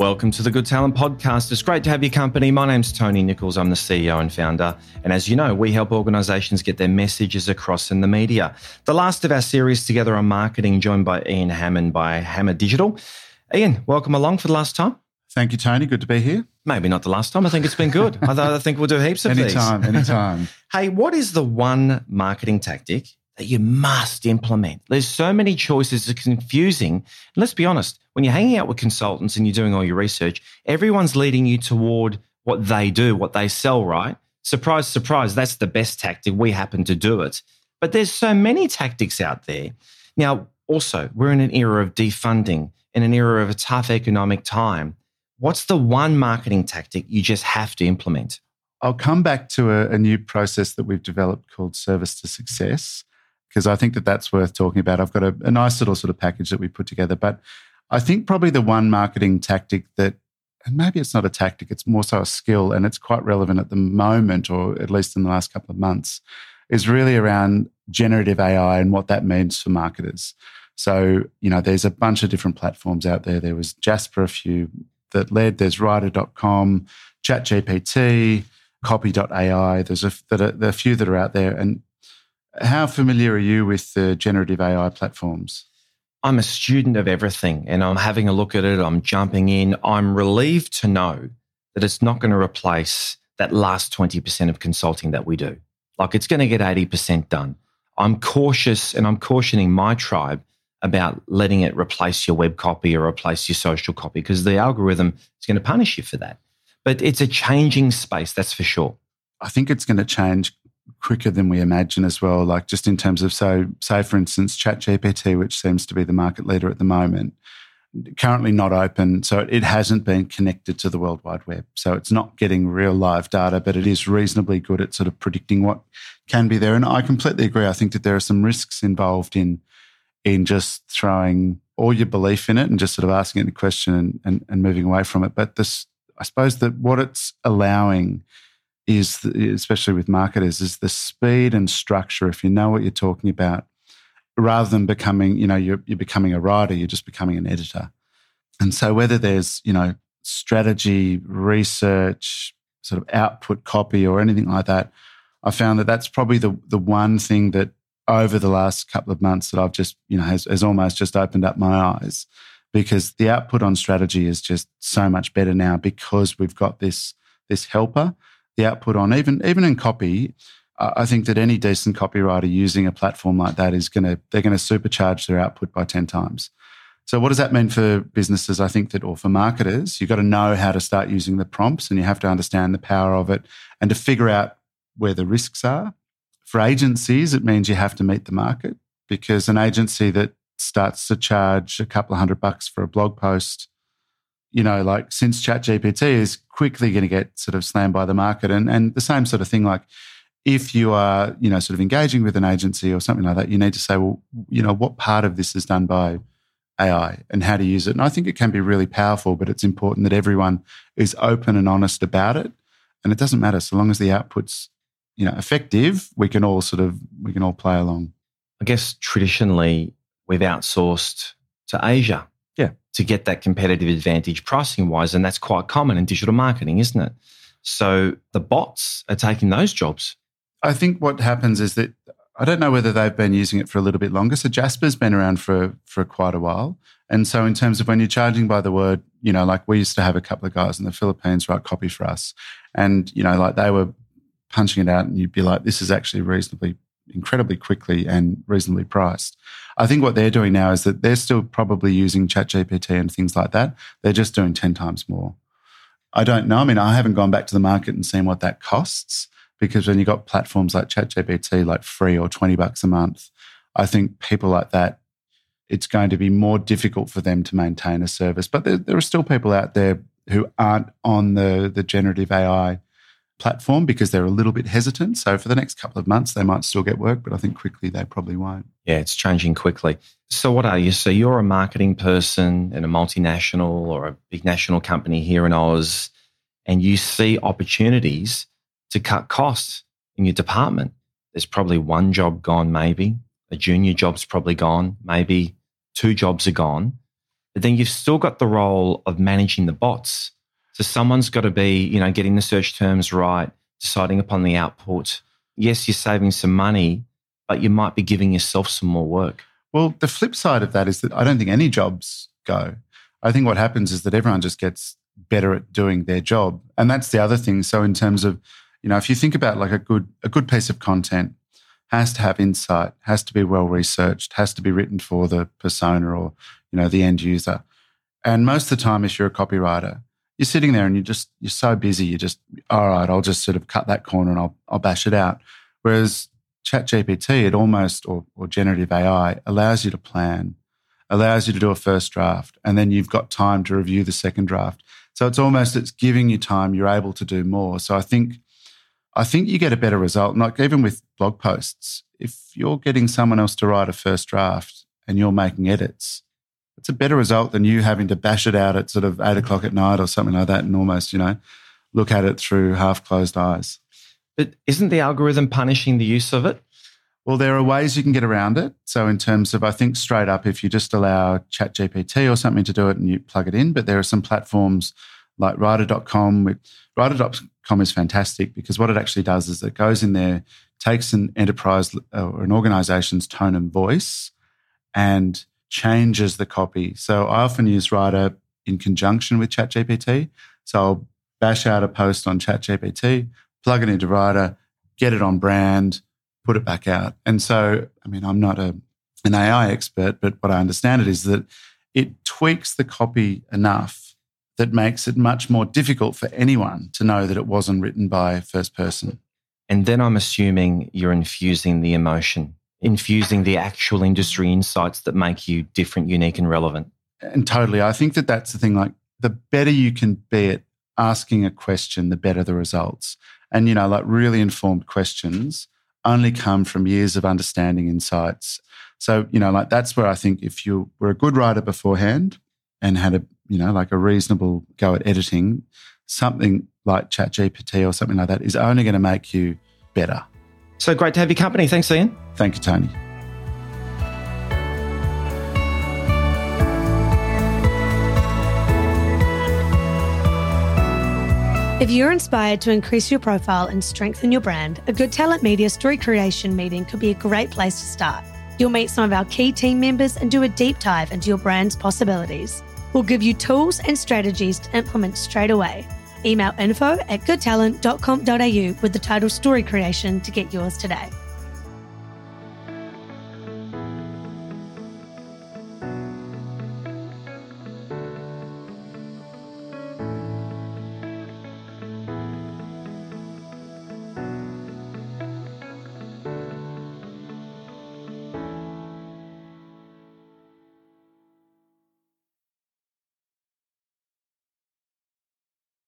Welcome to the Good Talent Podcast. It's great to have your company. My name's Tony Nichols. I'm the CEO and founder. And as you know, we help organizations get their messages across in the media. The last of our series together on marketing, joined by Ian Hammond by Hammer Digital. Ian, welcome along for the last time. Thank you, Tony. Good to be here. Maybe not the last time. I think it's been good. I, think we'll do heaps of anytime, these. Anytime, anytime. hey, what is the one marketing tactic that you must implement. There's so many choices, it's confusing. And let's be honest, when you're hanging out with consultants and you're doing all your research, everyone's leading you toward what they do, what they sell, right? Surprise, surprise, that's the best tactic. We happen to do it. But there's so many tactics out there. Now, also, we're in an era of defunding, in an era of a tough economic time. What's the one marketing tactic you just have to implement? I'll come back to a, a new process that we've developed called Service to Success because I think that that's worth talking about. I've got a, a nice little sort of package that we put together, but I think probably the one marketing tactic that, and maybe it's not a tactic, it's more so a skill, and it's quite relevant at the moment, or at least in the last couple of months, is really around generative AI and what that means for marketers. So, you know, there's a bunch of different platforms out there. There was Jasper a few that led, there's writer.com, ChatGPT, copy.ai. There's a, there are a few that are out there. And how familiar are you with the generative AI platforms? I'm a student of everything and I'm having a look at it. I'm jumping in. I'm relieved to know that it's not going to replace that last 20% of consulting that we do. Like it's going to get 80% done. I'm cautious and I'm cautioning my tribe about letting it replace your web copy or replace your social copy because the algorithm is going to punish you for that. But it's a changing space, that's for sure. I think it's going to change quicker than we imagine as well. Like just in terms of so say for instance ChatGPT, which seems to be the market leader at the moment, currently not open, so it hasn't been connected to the World Wide Web. So it's not getting real live data, but it is reasonably good at sort of predicting what can be there. And I completely agree. I think that there are some risks involved in in just throwing all your belief in it and just sort of asking it a question and, and, and moving away from it. But this I suppose that what it's allowing is, especially with marketers, is the speed and structure. If you know what you're talking about, rather than becoming, you know, you're, you're becoming a writer, you're just becoming an editor. And so whether there's, you know, strategy, research, sort of output copy or anything like that, I found that that's probably the the one thing that over the last couple of months that I've just, you know, has, has almost just opened up my eyes because the output on strategy is just so much better now because we've got this this helper the output on, even even in copy. I think that any decent copywriter using a platform like that is going to they're going to supercharge their output by ten times. So what does that mean for businesses? I think that, or for marketers, you've got to know how to start using the prompts, and you have to understand the power of it, and to figure out where the risks are. For agencies, it means you have to meet the market because an agency that starts to charge a couple of hundred bucks for a blog post you know, like since ChatGPT is quickly going to get sort of slammed by the market, and and the same sort of thing. Like if you are, you know, sort of engaging with an agency or something like that, you need to say, well, you know, what part of this is done by AI and how to use it. And I think it can be really powerful, but it's important that everyone is open and honest about it. And it doesn't matter so long as the output's, you know, effective. We can all sort of we can all play along. I guess traditionally we've outsourced to Asia. To get that competitive advantage pricing wise. And that's quite common in digital marketing, isn't it? So the bots are taking those jobs. I think what happens is that I don't know whether they've been using it for a little bit longer. So Jasper's been around for for quite a while. And so in terms of when you're charging by the word, you know, like we used to have a couple of guys in the Philippines write copy for us. And, you know, like they were punching it out and you'd be like, this is actually reasonably incredibly quickly and reasonably priced. I think what they're doing now is that they're still probably using ChatGPT and things like that. They're just doing 10 times more. I don't know. I mean, I haven't gone back to the market and seen what that costs because when you've got platforms like ChatGPT, like free or 20 bucks a month, I think people like that, it's going to be more difficult for them to maintain a service. But there, there are still people out there who aren't on the, the generative AI platform because they're a little bit hesitant. So for the next couple of months, they might still get work, but I think quickly they probably won't. Yeah, it's changing quickly. So what are you? So you're a marketing person in a multinational or a big national company here in Oz, and you see opportunities to cut costs in your department. There's probably one job gone, maybe. A junior job's probably gone, maybe two jobs are gone. But then you've still got the role of managing the bots. So someone's got to be, you know, getting the search terms right, deciding upon the output. Yes, you're saving some money, but you might be giving yourself some more work. Well, the flip side of that is that I don't think any jobs go. I think what happens is that everyone just gets better at doing their job. And that's the other thing. So in terms of, you know, if you think about like a good a good piece of content has to have insight, has to be well researched, has to be written for the persona or, you know, the end user. And most of the time if you're a copywriter, you're sitting there and you just you're so busy, you just, all right, I'll just sort of cut that corner and I'll I'll bash it out. Whereas ChatGPT, it almost or, or generative AI allows you to plan, allows you to do a first draft, and then you've got time to review the second draft. So it's almost it's giving you time. You're able to do more. So I think I think you get a better result. Like even with blog posts, if you're getting someone else to write a first draft and you're making edits, it's a better result than you having to bash it out at sort of eight o'clock at night or something like that and almost you know look at it through half closed eyes. But isn't the algorithm punishing the use of it? Well, there are ways you can get around it. So, in terms of, I think straight up, if you just allow ChatGPT or something to do it and you plug it in, but there are some platforms like Writer.com. Writer.com is fantastic because what it actually does is it goes in there, takes an enterprise uh, or an organization's tone and voice and changes the copy. So, I often use Writer in conjunction with ChatGPT. So, I'll bash out a post on ChatGPT, plug it into Writer, get it on brand put it back out. And so, I mean, I'm not a, an AI expert, but what I understand it is that it tweaks the copy enough that makes it much more difficult for anyone to know that it wasn't written by first person. And then I'm assuming you're infusing the emotion, infusing the actual industry insights that make you different, unique, and relevant. And totally. I think that that's the thing. Like, the better you can be at asking a question, the better the results. And, you know, like really informed questions only come from years of understanding insights. So, you know, like that's where I think if you were a good writer beforehand and had a, you know, like a reasonable go at editing, something like ChatGPT or something like that is only going to make you better. So great to have your company. Thanks, Ian. Thank you, Tony. If you're inspired to increase your profile and strengthen your brand, a Good Talent Media story creation meeting could be a great place to start. You'll meet some of our key team members and do a deep dive into your brand's possibilities. We'll give you tools and strategies to implement straight away. Email info at goodtalent.com.au with the title Story Creation to get yours today.